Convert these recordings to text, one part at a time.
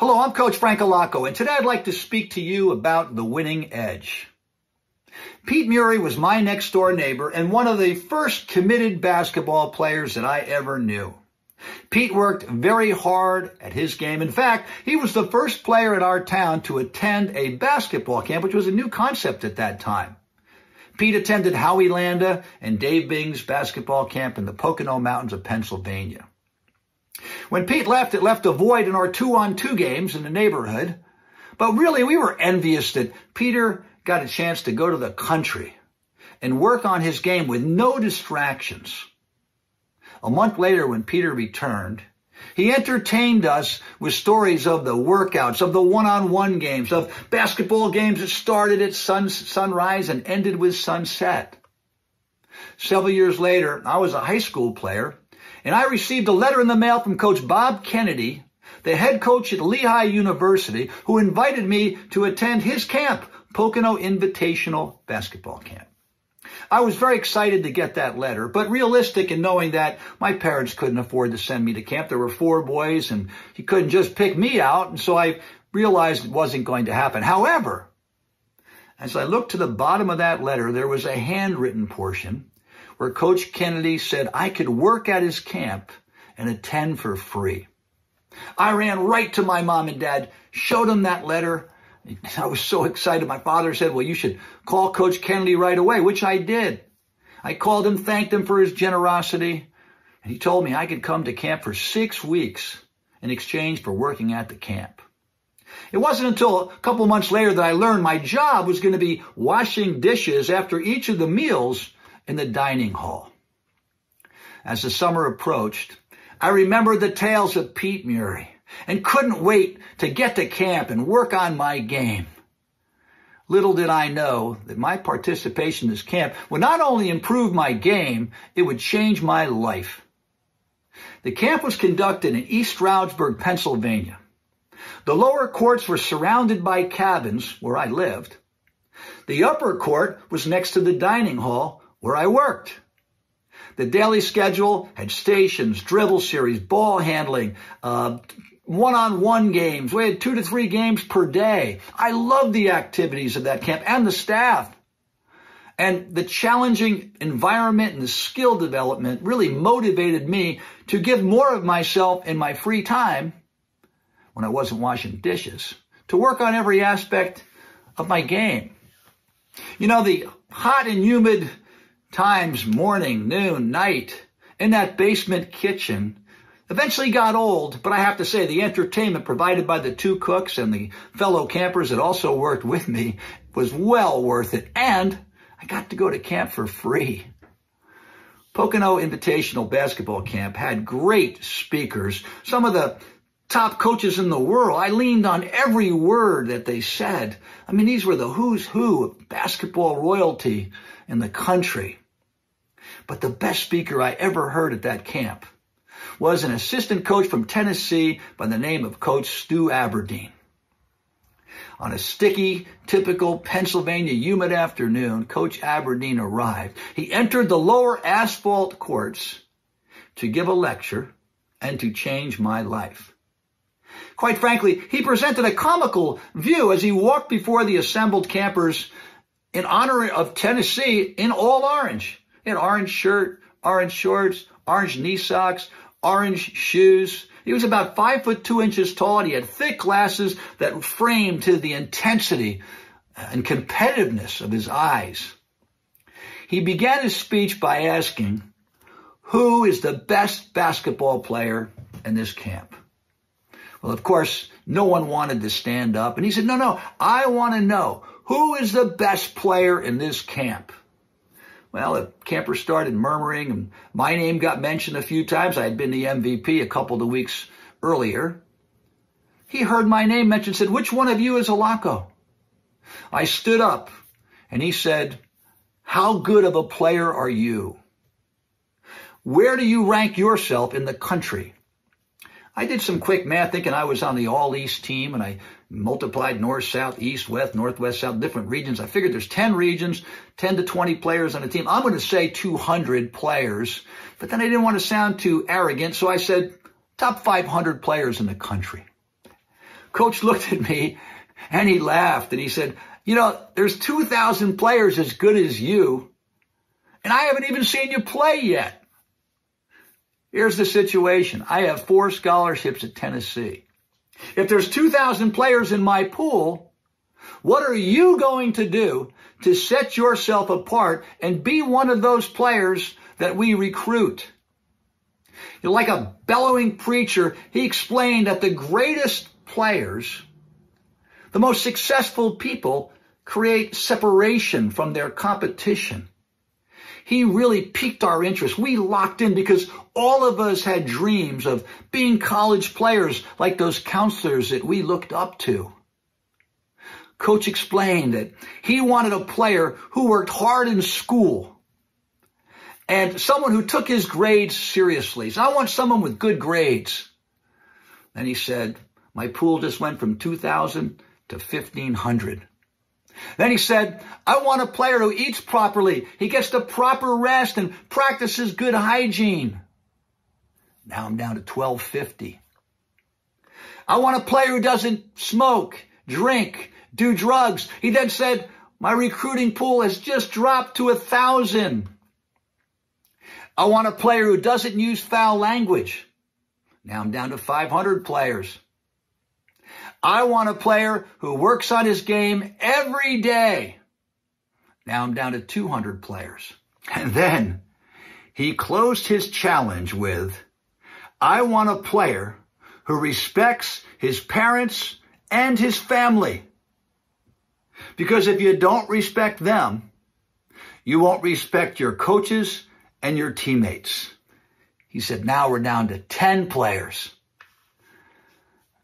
Hello, I'm Coach Frank Allocco, and today I'd like to speak to you about the winning edge. Pete Murray was my next door neighbor and one of the first committed basketball players that I ever knew. Pete worked very hard at his game. In fact, he was the first player in our town to attend a basketball camp, which was a new concept at that time. Pete attended Howie Landa and Dave Bing's basketball camp in the Pocono Mountains of Pennsylvania. When Pete left, it left a void in our two-on-two games in the neighborhood. But really, we were envious that Peter got a chance to go to the country and work on his game with no distractions. A month later, when Peter returned, he entertained us with stories of the workouts, of the one-on-one games, of basketball games that started at sun, sunrise and ended with sunset. Several years later, I was a high school player and I received a letter in the mail from Coach Bob Kennedy, the head coach at Lehigh University, who invited me to attend his camp, Pocono Invitational Basketball Camp. I was very excited to get that letter, but realistic in knowing that my parents couldn't afford to send me to camp. There were four boys and he couldn't just pick me out. And so I realized it wasn't going to happen. However, as I looked to the bottom of that letter, there was a handwritten portion where Coach Kennedy said I could work at his camp and attend for free. I ran right to my mom and dad, showed them that letter. I was so excited. My father said, well, you should call Coach Kennedy right away, which I did. I called him, thanked him for his generosity, and he told me I could come to camp for six weeks in exchange for working at the camp. It wasn't until a couple months later that I learned my job was going to be washing dishes after each of the meals in the dining hall. As the summer approached, I remembered the tales of Pete Murray and couldn't wait to get to camp and work on my game. Little did I know that my participation in this camp would not only improve my game, it would change my life. The camp was conducted in East Stroudsburg, Pennsylvania. The lower courts were surrounded by cabins where I lived. The upper court was next to the dining hall where I worked. The daily schedule had stations, dribble series, ball handling, uh, one-on-one games. We had two to three games per day. I loved the activities of that camp and the staff. And the challenging environment and the skill development really motivated me to give more of myself in my free time when I wasn't washing dishes to work on every aspect of my game. You know, the hot and humid times morning, noon, night, in that basement kitchen eventually got old, but I have to say the entertainment provided by the two cooks and the fellow campers that also worked with me was well worth it. And I got to go to camp for free. Pocono Invitational Basketball Camp had great speakers, some of the top coaches in the world. I leaned on every word that they said. I mean, these were the who's who of basketball royalty in the country. But the best speaker I ever heard at that camp was an assistant coach from Tennessee by the name of Coach Stu Aberdeen. On a sticky, typical Pennsylvania humid afternoon, Coach Aberdeen arrived. He entered the lower asphalt courts to give a lecture and to change my life. Quite frankly, he presented a comical view as he walked before the assembled campers in honor of Tennessee in all orange. He had orange shirt, orange shorts, orange knee socks, orange shoes. He was about five foot two inches tall and he had thick glasses that framed to the intensity and competitiveness of his eyes. He began his speech by asking, who is the best basketball player in this camp? Well, of course, no one wanted to stand up. And he said, no, no, I want to know who is the best player in this camp? Well, the campers started murmuring, and my name got mentioned a few times. I had been the MVP a couple of weeks earlier. He heard my name mentioned, said, which one of you is Allocco? I stood up, and he said, how good of a player are you? Where do you rank yourself in the country? I did some quick math thinking I was on the All East team and I multiplied north, south, east, west, northwest, south, different regions. I figured there's 10 regions, 10 to 20 players on a team. I'm going to say 200 players, but then I didn't want to sound too arrogant. So I said top 500 players in the country. Coach looked at me and he laughed and he said, you know, there's 2,000 players as good as you, and I haven't even seen you play yet. Here's the situation. I have four scholarships at Tennessee. If there's 2,000 players in my pool, what are you going to do to set yourself apart and be one of those players that we recruit? Like a bellowing preacher, he explained that the greatest players, the most successful people, create separation from their competition. He really piqued our interest. We locked in because all of us had dreams of being college players like those counselors that we looked up to. Coach explained that he wanted a player who worked hard in school and someone who took his grades seriously. I want someone with good grades. Then he said, my pool just went from 2,000 to 1,500. Then he said, I want a player who eats properly. He gets the proper rest and practices good hygiene. Now I'm down to 1250. I want a player who doesn't smoke, drink, do drugs. He then said, my recruiting pool has just dropped to a thousand. I want a player who doesn't use foul language. Now I'm down to 500 players. I want a player who works on his game every day. Now I'm down to 200 players. And then he closed his challenge with, I want a player who respects his parents and his family. Because if you don't respect them, you won't respect your coaches and your teammates. He said, now we're down to 10 players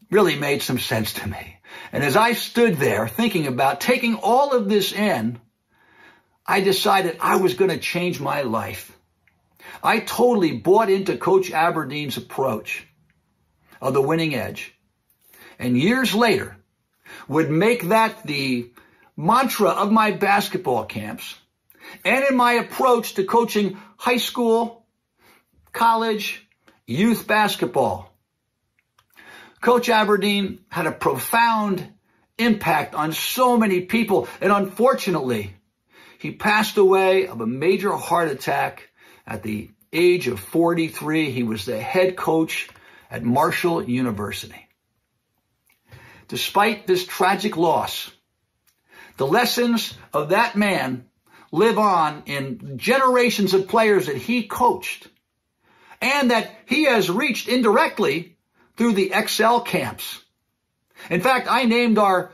really made some sense to me. And as I stood there thinking about taking all of this in, I decided I was going to change my life. I totally bought into Coach Aberdeen's approach of the winning edge. And years later, would make that the mantra of my basketball camps and in my approach to coaching high school, college, youth basketball. Coach Aberdeen had a profound impact on so many people. And unfortunately, he passed away of a major heart attack at the age of 43. He was the head coach at Marshall University. Despite this tragic loss, the lessons of that man live on in generations of players that he coached and that he has reached indirectly through the Excel camps. In fact, I named our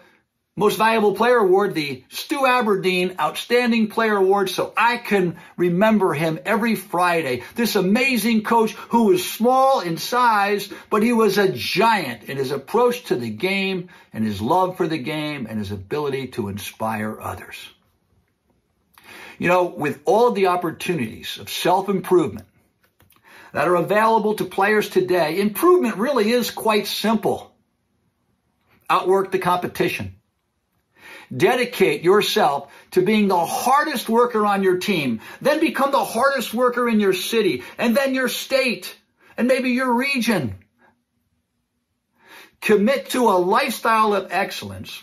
most valuable player award the Stu Aberdeen Outstanding Player Award so I can remember him every Friday. This amazing coach who was small in size, but he was a giant in his approach to the game and his love for the game and his ability to inspire others. You know, with all the opportunities of self-improvement, that are available to players today, improvement really is quite simple. Outwork the competition. Dedicate yourself to being the hardest worker on your team, then become the hardest worker in your city, and then your state, and maybe your region. Commit to a lifestyle of excellence,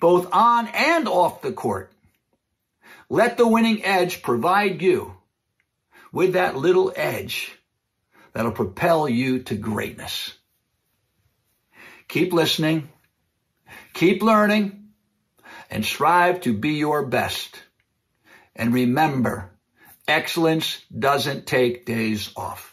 both on and off the court. Let the winning edge provide you with that little edge that'll propel you to greatness. Keep listening, keep learning, and strive to be your best. And remember, excellence doesn't take days off.